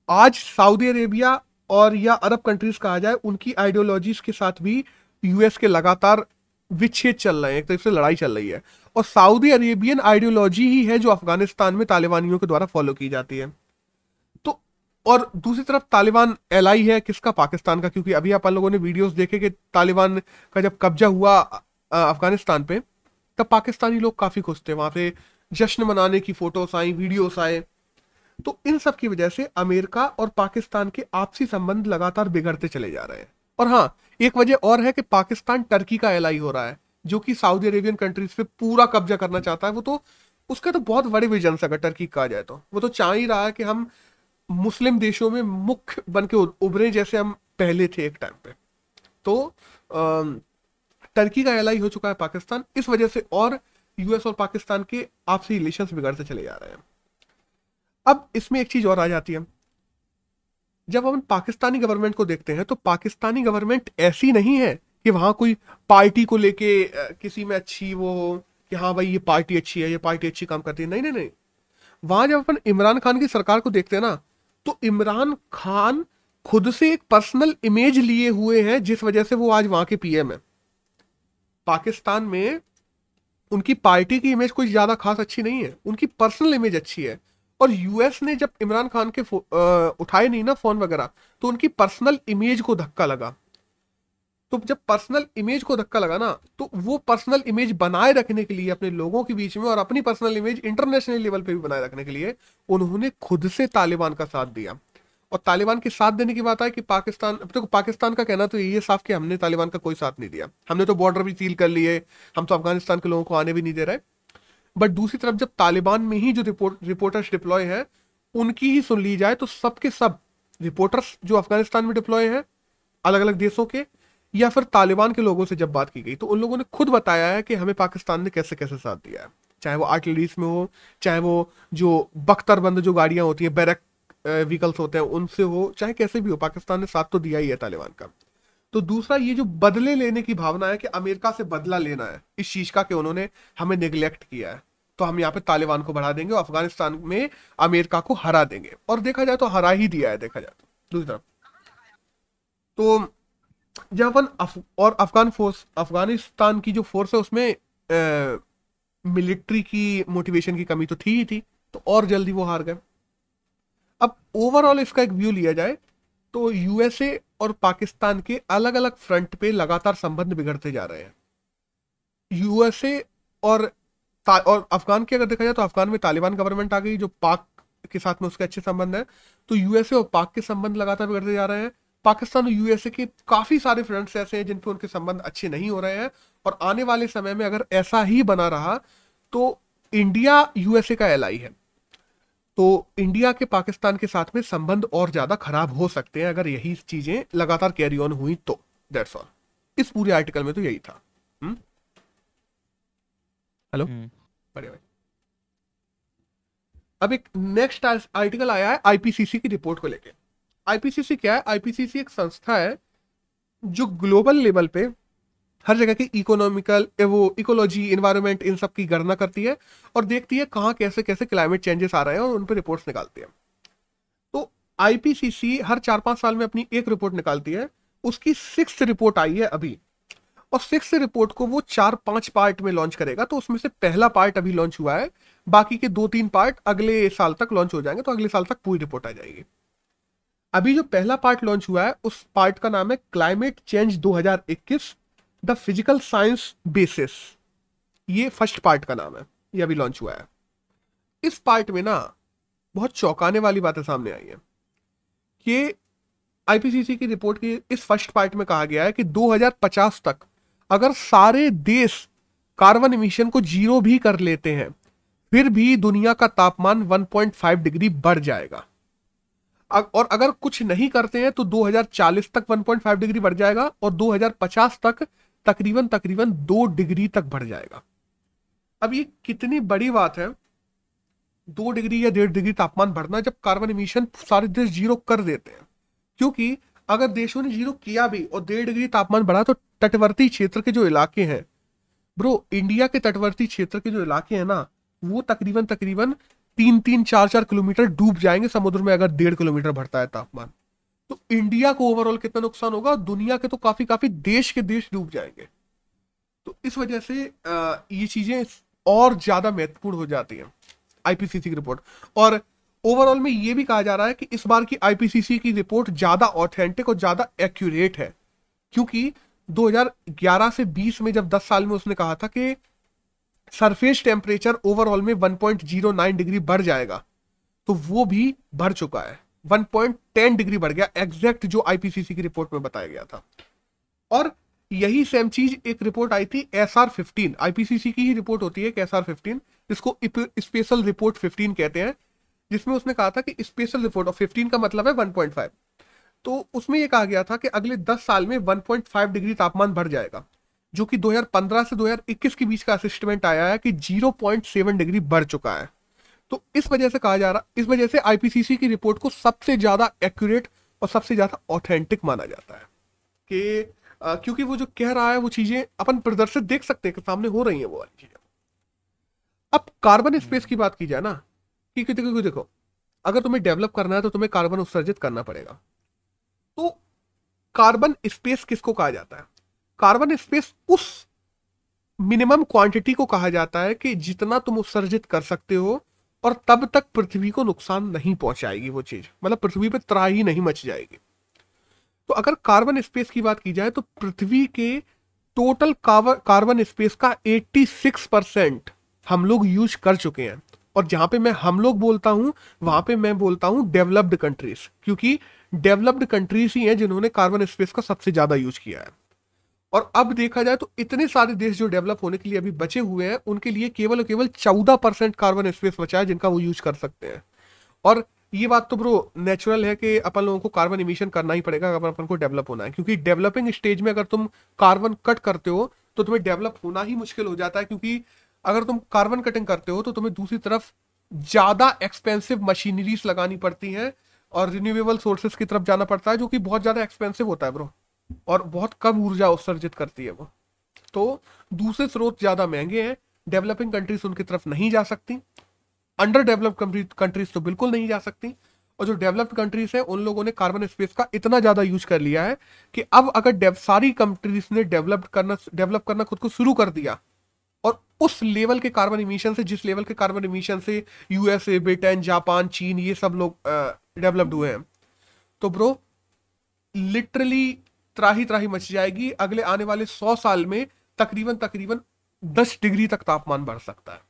Speaker 1: आज सऊदी अरेबिया और या अरब कंट्रीज़ कहा जाए, उनकी आइडियोलॉजीज के साथ भी यूएस के लगातार विच्छेद चल रहे हैं, एक तरह से लड़ाई चल रही है। और सऊदी अरेबियन आइडियोलॉजी ही है जो अफ़गानिस्तान में तालिबानियों के द्वारा फॉलो की जाती है। तो और दूसरी तरफ़ तालिबान एलाई है किसका? पाकिस्तान का, क्योंकि अभी अपन लोगों ने वीडियोस देखे कि तालिबान का जब कब्जा हुआ अफ़गानिस्तान पे, तब पाकिस्तानी लोग काफ़ी खुश थे। वहाँ पे जश्न मनाने की फोटोस आई, वीडियोस आए। तो इन सब की वजह से अमेरिका और पाकिस्तान के आपसी संबंध लगातार बिगड़ते चले जा रहे हैं। और हाँ एक वजह और है कि पाकिस्तान टर्की का एलाई हो रहा है। जो कि सऊदी अरेबियन कंट्रीज़ पे पूरा कब्जा करना चाहता है, वो तो उसका तो बहुत बड़े विजन अगर टर्की कहा जाए तो। वो तो चाह ही रहा है कि हम मुस्लिम देशों में मुख्य बन के उभरे जैसे हम पहले थे एक टाइम पे। तो टर्की का एलाई हो चुका है पाकिस्तान, इस वजह से और यूएस और पाकिस्तान के आपसी रिलेशन बिगड़ते चले जा रहे हैं। अब इसमें एक चीज़ और आ जाती है। जब हम पाकिस्तानी गवर्नमेंट को देखते हैं तो पाकिस्तानी गवर्नमेंट ऐसी नहीं है कि वहाँ कोई पार्टी को लेके किसी में अच्छी वो हो कि हाँ भाई ये पार्टी अच्छी है ये पार्टी अच्छी काम करती है। नहीं नहीं नहीं। वहाँ जब अपन इमरान खान की सरकार को देखते हैं ना तो इमरान खान खुद से एक पर्सनल इमेज लिए हुए हैं जिस वजह से वो आज वहाँ के पीएम है। पाकिस्तान में उनकी पार्टी की इमेज कोई ज़्यादा खास अच्छी नहीं है। उनकी पर्सनल इमेज अच्छी है। और यूएस ने जब इमरान खान के आ, उठाए नहीं ना फ़ोन वगैरह तो उनकी पर्सनल इमेज को धक्का लगा। तो जब पर्सनल इमेज को धक्का लगा ना तो वो पर्सनल इमेज बनाए रखने के लिए, अपने लोगों के बीच में और अपनी पर्सनल इमेज इंटरनेशनल लेवल पे भी बनाए रखने के लिए, उन्होंने खुद से तालिबान का साथ दिया। और तालिबान के साथ देने की बात है कि पाकिस्तान तो पाकिस्तान का कहना तो ये साफ़ कि हमने तालिबान का कोई साथ नहीं दिया। हमने तो बॉर्डर भी सील कर लिए, हम तो अफ़गानिस्तान के लोगों को आने भी नहीं दे रहे। बट दूसरी तरफ़ जब तालिबान में ही जो रिपोर्ट रिपोर्टर्स डिप्लॉय है, उनकी ही सुन ली जाए तो सबके सब रिपोर्टर्स जो अफ़गानिस्तान में डिप्लॉय है अलग अलग देशों के या फिर तालिबान के लोगों से जब बात की गई तो उन लोगों ने खुद बताया है कि हमें पाकिस्तान ने कैसे कैसे साथ दिया है। चाहे वो आर्टिलरीज में हो, चाहे वो जो बख्तरबंद जो गाड़ियाँ होती हैं, बैरक व्हीकल्स होते हैं, उनसे हो, चाहे कैसे भी हो, पाकिस्तान ने साथ तो दिया ही है तालिबान का। तो दूसरा, ये जो बदले लेने की भावना है कि अमेरिका से बदला लेना है, इस चीज़ का कि उन्होंने हमें निगलेक्ट किया है तो हम यहाँ पे तालिबान को बढ़ा देंगे और अफ़गानिस्तान में अमेरिका को हरा देंगे। और देखा जाए तो हरा ही दिया है, देखा जाए तो। दूसरी तरफ़। तो जब अपन अफ, और अफगान फोर्स अफ़गानिस्तान की जो फोर्स है उसमें मिलिट्री की मोटिवेशन की कमी तो थी ही थी तो और जल्दी वो हार गए। अब ओवरऑल इसका एक व्यू लिया जाए तो यूएसए और पाकिस्तान के अलग अलग फ्रंट पे लगातार संबंध बिगड़ते जा रहे हैं। यूएसए और और अफगान की अगर देखा जाए तो अफगान में तालिबान गवर्नमेंट आ गई जो पाक के साथ में उसके अच्छे संबंध है तो यूएसए और पाक के संबंध लगातार बिगड़ते जा रहे हैं। पाकिस्तान और यूएसए के काफ़ी सारे फ्रंट्स ऐसे हैं जिन पे उनके संबंध अच्छे नहीं हो रहे हैं। और आने वाले समय में अगर ऐसा ही बना रहा तो इंडिया यूएसए का एलआई है। तो इंडिया के पाकिस्तान के साथ में संबंध और ज़्यादा खराब हो सकते हैं अगर यही चीज़ें लगातार कैरी ऑन हुई तो। दैट्स ऑल इस पूरे आर्टिकल में तो यही था। हेलो? हम्म। भाई अब एक नेक्स्ट आर्टिकल आया है आईपीसीसी की रिपोर्ट को लेके। आईपीसीसी क्या है? आईपीसीसी एक संस्था है जो ग्लोबल लेवल पे हर जगह की इकोनॉमिकल वो इकोलॉजी इन्वायरमेंट इन सब की गणना करती है और देखती है कहाँ कैसे कैसे क्लाइमेट चेंजेस आ रहे हैं और उन पर रिपोर्ट्स निकालती है। तो आईपीसीसी हर चार पाँच साल में अपनी एक रिपोर्ट निकालती है। उसकी सिक्स रिपोर्ट आई है अभी। और सिक्स रिपोर्ट को वो चार पाँच पार्ट में लॉन्च करेगा तो उसमें से पहला पार्ट अभी लॉन्च हुआ है। बाकी के दो तीन पार्ट अगले साल तक लॉन्च हो जाएँगे तो अगले साल तक पूरी रिपोर्ट आ जाएगी। अभी जो पहला पार्ट लॉन्च हुआ है, उस पार्ट का नाम है climate change 2021 the physical science basis ये फ़र्स्ट पार्ट का नाम है। ये अभी लॉन्च हुआ है। इस पार्ट में ना, बहुत चौंकाने वाली बातें सामने आई है कि आईपीसीसी की रिपोर्ट की इस फ़र्स्ट पार्ट में कहा गया है कि 2050 तक अगर सारे देश कार्बन इमिशन को ज़ीरो भी कर लेते हैं, फिर भी दुनिया का तापमान 1.5 डिग्री बढ़ जाएगा। और अगर कुछ नहीं करते हैं तो 2040 तक 1.5 डिग्री बढ़ जाएगा और 2050 तक तकरीबन तकरीबन दो डिग्री तक बढ़ जाएगा। अब ये कितनी बड़ी बात है, दो डिग्री या डेढ़ डिग्री तापमान बढ़ना जब कार्बन इमिशन सारे देश ज़ीरो कर देते हैं। क्योंकि अगर देशों ने ज़ीरो किया भी और डेढ़ डिग्री तापमान बढ़ा तो तटवर्ती क्षेत्र के जो इलाके हैं, ब्रो, इंडिया के तटवर्ती क्षेत्र के जो इलाके हैं ना, वो तकरीबन तकरीबन तीन तीन चार चार किलोमीटर डूब जाएँगे, समुद्र में अगर डेढ़ किलोमीटर बढ़ता है तापमान। तो इंडिया को ओवरऑल कितना नुकसान होगा? दुनिया के तो काफ़ी काफ़ी देश के देश डूब जाएँगे। तो इस वजह से ये चीज़ें और ज़्यादा महत्वपूर्ण हो जाती हैं आईपीसीसी की रिपोर्ट और ओवरऑल में ये भी कहा जा रहा है कि इस बार की आईपीसीसी की रिपोर्ट ज़्यादा ऑथेंटिक और ज़्यादा एक्यूरेट है। क्योंकि 2011 से 20 में जब 10 साल में उसने कहा था कि सरफेस टेम्परेचर ओवरऑल में 1.09 डिग्री बढ़ जाएगा। तो वो भी बढ़ चुका है। 1.10 डिग्री बढ़ गया। एग्जैक्ट जो आईपीसीसी की रिपोर्ट में बताया गया था। और यही सेम चीज़ एक रिपोर्ट आई थी एस आर फिफ्टीन आईपीसीसी की ही रिपोर्ट होती है एस आर फिफ्टीन जिसको स्पेशल रिपोर्ट फिफ्टीन कहते हैं। जिसमें उसने कहा था कि स्पेशल रिपोर्ट और फिफ्टीन का मतलब है 1.5 तो उसमें यह कहा गया था कि अगले 10 साल में 1.5 डिग्री तापमान बढ़ जाएगा। जो कि 2015 से 2021 के बीच का असिस्टमेंट आया है कि 0.7 डिग्री बढ़ चुका है। तो इस वजह से कहा जा रहा, इस वजह से आईपीसीसी की रिपोर्ट को सबसे ज़्यादा एक्यूरेट और सबसे ज़्यादा ऑथेंटिक माना जाता है। कि क्योंकि वो जो कह रहा है, वो चीज़ें अपन प्रदर्शित देख सकते हैं कि सामने हो रही है वो वाली चीज़ें। अब कार्बन स्पेस की बात की जाए ना, कि देखो देखो, अगर तुम्हें डेवलप करना है तो तुम्हें कार्बन उत्सर्जित करना पड़ेगा। तो कार्बन स्पेस किसको कहा जाता है? कार्बन स्पेस उस मिनिमम क्वांटिटी को कहा जाता है कि जितना तुम उत्सर्जित कर सकते हो और तब तक पृथ्वी को नुकसान नहीं पहुंचाएगी वो चीज़। मतलब पृथ्वी पे त्राही नहीं मच जाएगी। तो अगर कार्बन स्पेस की बात की जाए तो पृथ्वी के टोटल कार्बन स्पेस का 86 परसेंट हम लोग यूज़ कर चुके हैं। और जहाँ पे मैं हम लोग बोलता हूँ, वहाँ पे मैं बोलता हूँ डेवलप्ड कंट्रीज़। क्योंकि डेवलप्ड कंट्रीज़ ही हैं जिन्होंने कार्बन स्पेस का सबसे ज़्यादा यूज़ किया है। और अब देखा जाए तो इतने सारे देश जो डेवलप होने के लिए अभी बचे हुए हैं, उनके लिए केवल और केवल चौदह परसेंट कार्बन स्पेस बचा है जिनका वो यूज़ कर सकते हैं। और ये बात तो ब्रो नेचुरल है कि अपन लोगों को कार्बन इमिशन करना ही पड़ेगा अगर अपन को डेवलप होना है, क्योंकि डेवलपिंग स्टेज में अगर तुम कार्बन कट करते हो तो तुम्हें डेवलप होना ही मुश्किल हो जाता है, क्योंकि अगर तुम कार्बन कटिंग करते हो तो तुम्हें दूसरी तरफ़ ज़्यादा एक्सपेंसिव मशीनरीज लगानी पड़ती हैं और रिन्यूएबल सोर्सेज की तरफ़ जाना पड़ता है, जो कि बहुत ज़्यादा एक्सपेंसिव होता है ब्रो और बहुत कम ऊर्जा उत्सर्जित करती है वो। तो दूसरे स्रोत ज़्यादा महँगे हैं डेवलपिंग कंट्रीज़ उनकी तरफ़ नहीं जा सकती अंडर डेवलप्ड कंट्रीज़ तो बिल्कुल नहीं जा सकती, और जो डेवलप्ड कंट्रीज़ है, उन लोगों ने कार्बन स्पेस का इतना ज़्यादा यूज़ कर लिया है कि अब अगर सारी कंट्रीज़ ने डेवलप करना डेवलप करना खुद को शुरू कर दिया, और उस लेवल के कार्बन इमिशन से, जिस लेवल के कार्बन इमिशन से यूएसए ब्रिटेन जापान चीन ये सब लोग डेवलप्ड हुए हैं। तो ब्रो लिटरली त्राही त्राही मच जाएगी। अगले आने वाले सौ साल में तकरीबन तकरीबन दस डिग्री तक तापमान बढ़ सकता है।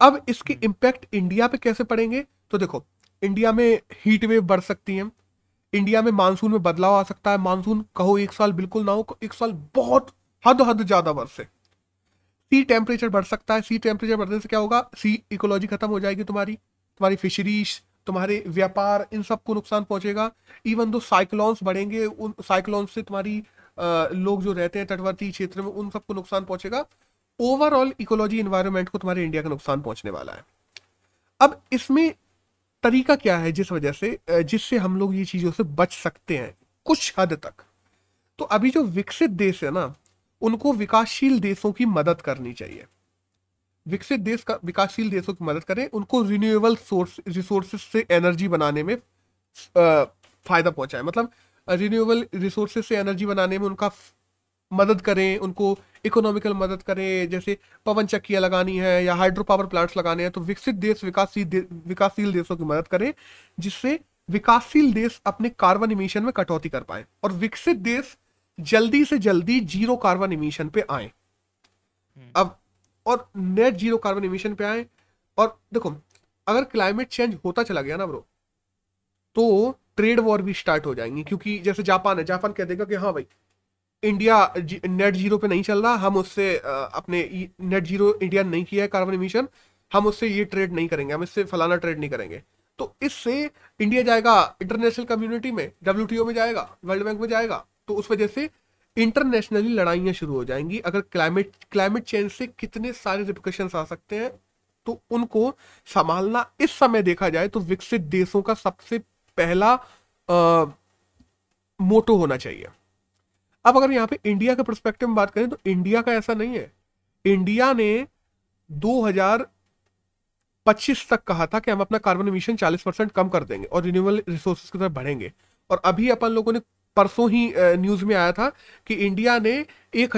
Speaker 1: अब इसके इम्पैक्ट इंडिया पे कैसे पड़ेंगे? तो देखो इंडिया में हीट वेव बढ़ सकती है। इंडिया में मानसून में बदलाव आ सकता है। मानसून कहो एक साल बिल्कुल ना हो एक साल बहुत हद हद ज़्यादा बरसे सी टेम्परेचर बढ़ सकता है। सी टेम्परेचर बढ़ने से क्या होगा? सी इकोलॉजी खत्म हो जाएगी तुम्हारी। तुम्हारी फिशरीज तुम्हारे व्यापार, इन सबको नुकसान पहुंचेगा। इवन दो साइक्लोन्स बढ़ेंगे, उन साइक्लोन से तुम्हारी लोग जो रहते हैं तटवर्ती क्षेत्र में, उन सबको नुकसान पहुंचेगा। ओवरऑल इकोलॉजी इन्वायरमेंट को तुम्हारे इंडिया का नुकसान पहुँचने वाला है। अब इसमें तरीका क्या है जिस वजह से जिससे हम लोग ये चीज़ों से बच सकते हैं, कुछ हद तक? तो अभी जो विकसित देश है ना, उनको विकासशील देशों की मदद करनी चाहिए। विकसित देश का विकासशील देशों की मदद करें उनको रिन्यूएबल सोर्स रिसोर्सेज से एनर्जी बनाने में फ़ायदा पहुँचाए मतलब रिन्यूएबल रिसोर्सेज से एनर्जी बनाने में उनका मदद करें उनको इकोनॉमिकल मदद करें जैसे पवन चक्कियाँ लगानी है या हाइड्रो पावर प्लांट्स लगाने हैं तो विकसित देश विकासशील दे, विकासशील देशों की मदद करें जिससे विकासशील देश अपने कार्बन इमिशन में कटौती कर पाए और विकसित देश जल्दी से जल्दी ज़ीरो कार्बन इमिशन पे आए हम्म। अब और नेट ज़ीरो कार्बन इमिशन पे आए। और देखो अगर क्लाइमेट चेंज होता चला गया ना ब्रो तो ट्रेड वॉर भी स्टार्ट हो जाएँगी। क्योंकि जैसे जापान है जापान कह देगा कि हाँ भाई इंडिया जी, नेट ज़ीरो पे नहीं चल रहा। हम उससे अपने नेट ज़ीरो इंडिया नहीं किया है कार्बन इमिशन हम उससे ये ट्रेड नहीं करेंगे। हम इससे फलाना ट्रेड नहीं करेंगे। तो इससे इंडिया जाएगा इंटरनेशनल कम्युनिटी में डब्ल्यूटीओ में जाएगा वर्ल्ड बैंक में जाएगा। तो उस वजह से इंटरनेशनली लड़ाइयाँ शुरू हो जाएँगी। अगर क्लाइमेट क्लाइमेट चेंज से कितने सारे रिप्रिकॉशंस आ सकते हैं तो उनको संभालना इस समय देखा जाए तो विकसित देशों का सबसे पहला आ, मोटो होना चाहिए। अब अगर यहाँ पे इंडिया के परस्पेक्टिव में बात करें तो इंडिया का ऐसा नहीं है। इंडिया ने 2025 तक कहा था कि हम अपना कार्बन इमिशन 40 परसेंट कम कर देंगे और रिन्यूएबल रिसोर्सेज की तरफ़ बढ़ेंगे। और अभी अपन लोगों ने परसों ही न्यूज़ में आया था कि इंडिया ने एक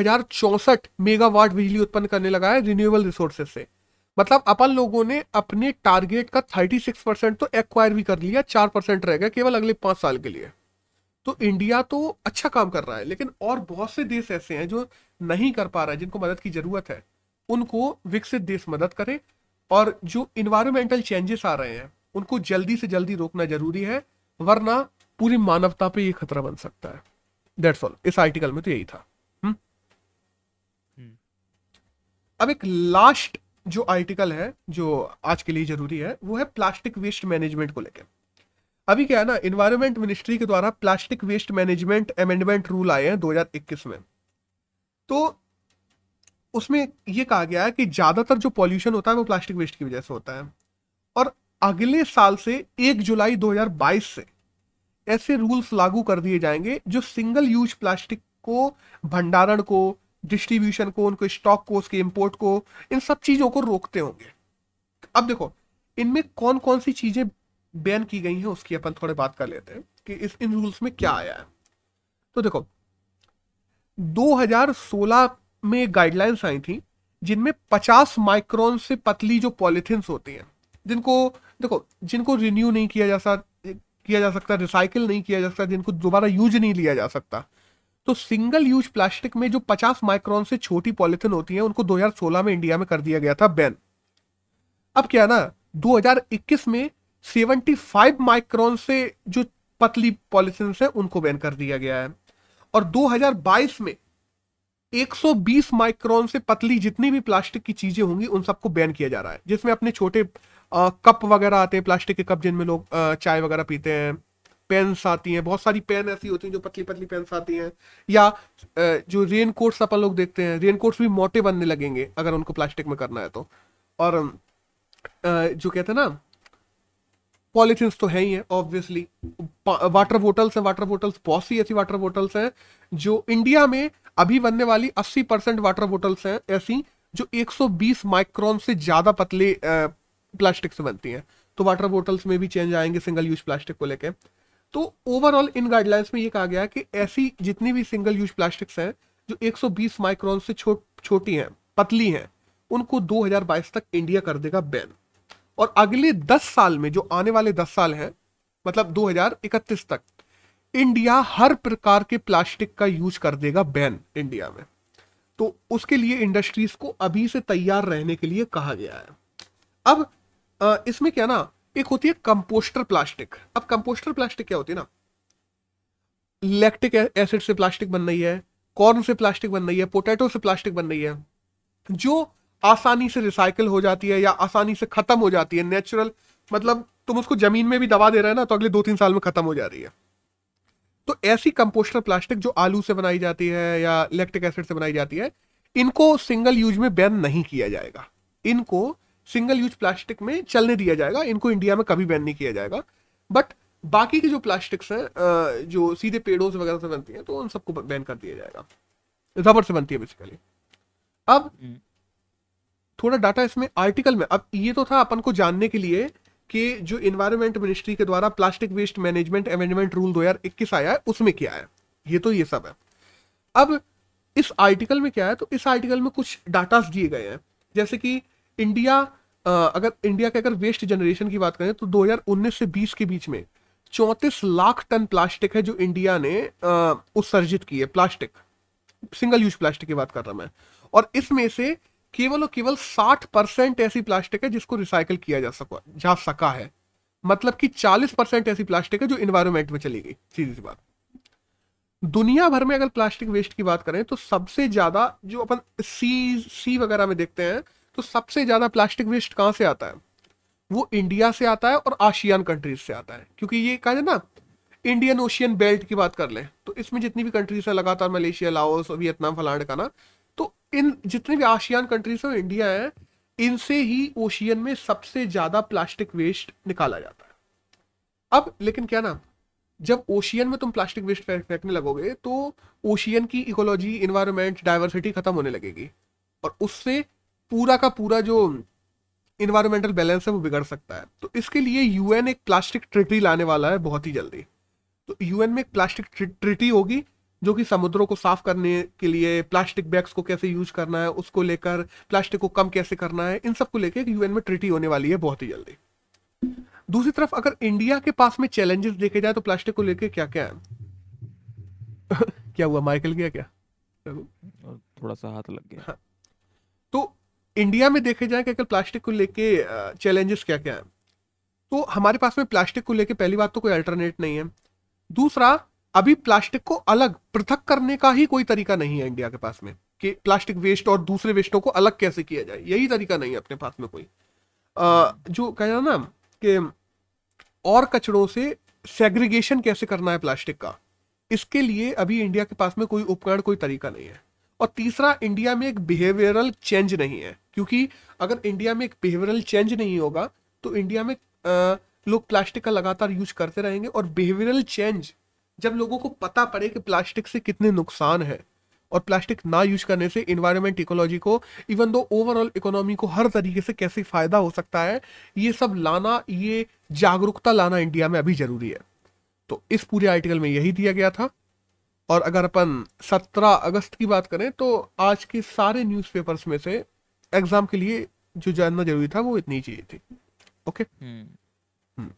Speaker 1: मेगावाट बिजली उत्पन्न करने लगा है रिन्यूएबल रिसोर्सेज से। मतलब अपन लोगों ने अपने टारगेट का 36 परसेंट तो एक्वायर भी कर लिया, चार परसेंट रह गया केवल अगले पाँच साल के लिए। तो इंडिया तो अच्छा काम कर रहा है, लेकिन और बहुत से देश ऐसे हैं जो नहीं कर पा रहा है, जिनको मदद की ज़रूरत है। उनको विकसित देश मदद करे और जो इन्वायरमेंटल चेंजेस आ रहे हैं, उनको जल्दी से जल्दी रोकना ज़रूरी है, वरना पूरी मानवता पे ये खतरा बन सकता है। दैट्स ऑल इस आर्टिकल में तो यही था। हुँ? हम्म? अब एक लास्ट जो आर्टिकल है जो आज के लिए ज़रूरी है वो है प्लास्टिक वेस्ट मैनेजमेंट को लेकर अभी क्या है ना इन्वायरमेंट मिनिस्ट्री के द्वारा plastic waste management amendment rule आए हैं 2021 में। तो उसमें ये कहा गया है कि ज़्यादातर जो पॉल्यूशन होता है वो प्लास्टिक वेस्ट की वजह से होता है। और अगले साल से 1 जुलाई 2022 से ऐसे रूल्स लागू कर दिए जाएँगे जो सिंगल यूज़ प्लास्टिक को, भंडारण को डिस्ट्रीब्यूशन को, उनको स्टॉक को, उसके इम्पोर्ट को, इन सब चीज़ों को रोकते होंगे। अब देखो, इनमें कौन कौन सी चीज़ें बैन की गई हैं उसकी अपन थोड़े बात कर लेते हैं कि इस, इन रूल्स में क्या आया है। तो देखो 2016 में गाइडलाइंस आई थी, जिनमें 50 माइक्रोन से पतली जो पॉलिथिन्स होती हैं, जिनको, देखो, जिनको रिन्यू नहीं किया जा सकता किया जा सकता रिसाइकिल नहीं किया जा सकता, जिनको दोबारा यूज़ नहीं लिया जा सकता। तो सिंगल यूज़ प्लास्टिक में जो 50 माइक्रोन से छोटी पॉलिथिन होती है, उनको 2016 में इंडिया में कर दिया गया था बैन अब क्या ना 2021 में 75 माइक्रोन से जो पतली पॉलिथिन है, उनको बैन कर दिया गया है। और 2022 में 120 माइक्रोन से पतली जितनी भी प्लास्टिक की चीज़ें होंगी, उन सबको बैन किया जा रहा है, जिसमें अपने छोटे कप वगैरह आते हैं, प्लास्टिक के कप जिनमें लोग चाय वगैरह पीते हैं पेन्स आती हैं, बहुत सारी पेन ऐसी होती हैं जो पतली पतली पेन्स आती हैं, या जो रेन कोट्स अपन लोग देखते हैं रेन कोट्स भी मोटे बनने लगेंगे अगर उनको प्लास्टिक में करना है तो और जो कहते हैं ना पॉलिथिन्स तो है ही है ऑब्वियसली वाटर बोटल्स हैं वाटर बोटल्स बहुत सी ऐसी वाटर बोटल्स हैं, जो इंडिया में अभी बनने वाली 80 परसेंट वाटर बोटल्स हैं, ऐसी, जो 120 माइक्रोन से ज़्यादा पतले प्लास्टिक से बनती हैं। तो वाटर बोटल्स में भी चेंज आएँगे सिंगल यूज़ प्लास्टिक को लेके। तो ओवरऑल इन गाइडलाइंस में ये कहा गया कि ऐसी जितनी भी सिंगल यूज़ प्लास्टिक्स हैं, जो 120 माइक्रोन से छोट, छोटी हैं, पतली हैं, उनको 2022 तक इंडिया कर देगा बैन और अगले 10 साल में, जो आने वाले 10 साल हैं मतलब 2031 तक इंडिया हर प्रकार के प्लास्टिक का यूज़ कर देगा बैन इंडिया में। तो उसके लिए इंडस्ट्रीज़ को अभी से तैयार रहने के लिए कहा गया है। अब इसमें क्या ना, एक होती है कंपोस्टर प्लास्टिक अब कंपोस्टर प्लास्टिक क्या होती है ना? लैक्टिक एसिड से प्लास्टिक बन रही है कॉर्न से प्लास्टिक बन रही है पोटैटो से प्लास्टिक बन रही है, जो आसानी से रिसाइकिल हो जाती है या आसानी से खत्म हो जाती है नेचुरल मतलब तुम उसको ज़मीन में भी दबा दे रहे हैं ना तो अगले दो तीन साल में खत्म हो जा रही है। तो ऐसी कंपोस्टर प्लास्टिक जो आलू से बनाई जाती है या इलेक्ट्रिक एसिड से बनाई जाती है, इनको सिंगल यूज़ में बैन नहीं किया जाएगा। इनको सिंगल यूज़ प्लास्टिक में चलने दिया जाएगा। इनको इंडिया में कभी बैन नहीं किया जाएगा। बट बाकी के जो प्लास्टिक्स हैं जो सीधे पेड़ों से वगैरह से बनती हैं तो उन सबको बैन कर दिया जाएगा। रबर से बनती है बेसिकली अब हम्म। थोड़ा डाटा इसमें आर्टिकल में अब ये तो था अपन को जानने के लिए कि जो इन्वायरमेंट मिनिस्ट्री के द्वारा plastic waste management amendment rule 2021 आया है उसमें क्या है? ये तो ये सब है। अब इस आर्टिकल में क्या है? तो इस आर्टिकल में कुछ डाटा दिए गए हैं। जैसे कि इंडिया अगर इंडिया के अगर वेस्ट जनरेशन की बात करें तो 2019 से 20 के बीच में चौंतीस लाख टन प्लास्टिक है जो इंडिया ने उत्सर्जित की है प्लास्टिक सिंगल यूज़ प्लास्टिक की बात कर रहा मैं। और इसमें से केवल और केवल साठ परसेंट ऐसी प्लास्टिक है जिसको रिसाइकल किया जा सका जा सका है। मतलब कि चालीस परसेंट ऐसी प्लास्टिक है जो इन्वायरमेंट में चली गई, सीधी सी बात। दुनिया भर में अगर प्लास्टिक वेस्ट की बात करें तो सबसे ज़्यादा जो अपन सी सी वगैरह में देखते हैं तो सबसे ज़्यादा प्लास्टिक वेस्ट कहाँ से आता है? वो इंडिया से आता है और आशियान कंट्रीज़ से आता है। क्योंकि ये कहा ना इंडियन ओशियन बेल्ट की बात कर ले तो इसमें जितनी भी कंट्रीज़ है, लगातार मलेशिया लाओस वियतनाम फलाड का ना तो इन जितने भी आशियान कंट्रीज़ है इंडिया है, इनसे ही ओशियन में सबसे ज़्यादा प्लास्टिक वेस्ट निकाला जाता है। अब लेकिन क्या ना, जब ओशियन में तुम प्लास्टिक वेस्ट फेंकने लगोगे तो ओशियन की इकोलॉजी इन्वायरमेंट डाइवर्सिटी खत्म होने लगेगी। और उससे पूरा का पूरा जो इन्वायरमेंटल बैलेंस है वो बिगड़ सकता है। तो इसके लिए यूएन एक प्लास्टिक ट्रिटी लाने वाला है बहुत ही जल्दी। तो यूएन में एक प्लास्टिक ट्रिटी होगी जो कि समुद्रों को साफ़ करने के लिए प्लास्टिक बैग्स को कैसे यूज़ करना है उसको लेकर प्लास्टिक को कम कैसे करना है इन सबको लेकर यूएन में ट्रिटी होने वाली है बहुत ही जल्दी। दूसरी तरफ़ अगर इंडिया के पास में चैलेंजेस देखे जाए तो प्लास्टिक को लेकर क्या क्या है? क्या हुआ माइकल गया क्या?
Speaker 2: थोड़ा सा हाथ लग गया। हाँ।
Speaker 1: तो इंडिया में देखे जाए कि अगर प्लास्टिक को लेके चैलेंजेस क्या क्या है? तो हमारे पास में प्लास्टिक को लेके पहली बात तो कोई अल्टरनेट नहीं है। दूसरा अभी प्लास्टिक को अलग पृथक करने का ही कोई तरीका नहीं है इंडिया के पास में कि प्लास्टिक वेस्ट और दूसरे वेस्टों को अलग कैसे किया जाए यही तरीका नहीं है अपने पास में कोई। आ, जो कह ना कि और कचड़ों से सेग्रीगेशन कैसे करना है प्लास्टिक का इसके लिए अभी इंडिया के पास में कोई उपकरण कोई तरीका नहीं है। और तीसरा इंडिया में एक बिहेवियरल चेंज नहीं है। क्योंकि अगर इंडिया में एक बिहेवियरल चेंज नहीं होगा तो इंडिया में आ, लोग प्लास्टिक का लगातार यूज़ करते रहेंगे और बिहेवियरल चेंज जब लोगों को पता पड़े कि प्लास्टिक से कितने नुकसान है और प्लास्टिक ना यूज़ करने से इन्वायरमेंट इकोलॉजी को इवन दो ओवरऑल इकोनॉमी को हर तरीके से कैसे फ़ायदा हो सकता है ये सब लाना ये जागरूकता लाना इंडिया में अभी ज़रूरी है। तो इस पूरे आर्टिकल में यही दिया गया था। और अगर अपन 17 अगस्त की बात करें तो आज के सारे न्यूज़पेपर्स में से एग्ज़ाम के लिए जो जानना ज़रूरी था वो इतनी चीज़ें थी ओके हम्म। हम्म।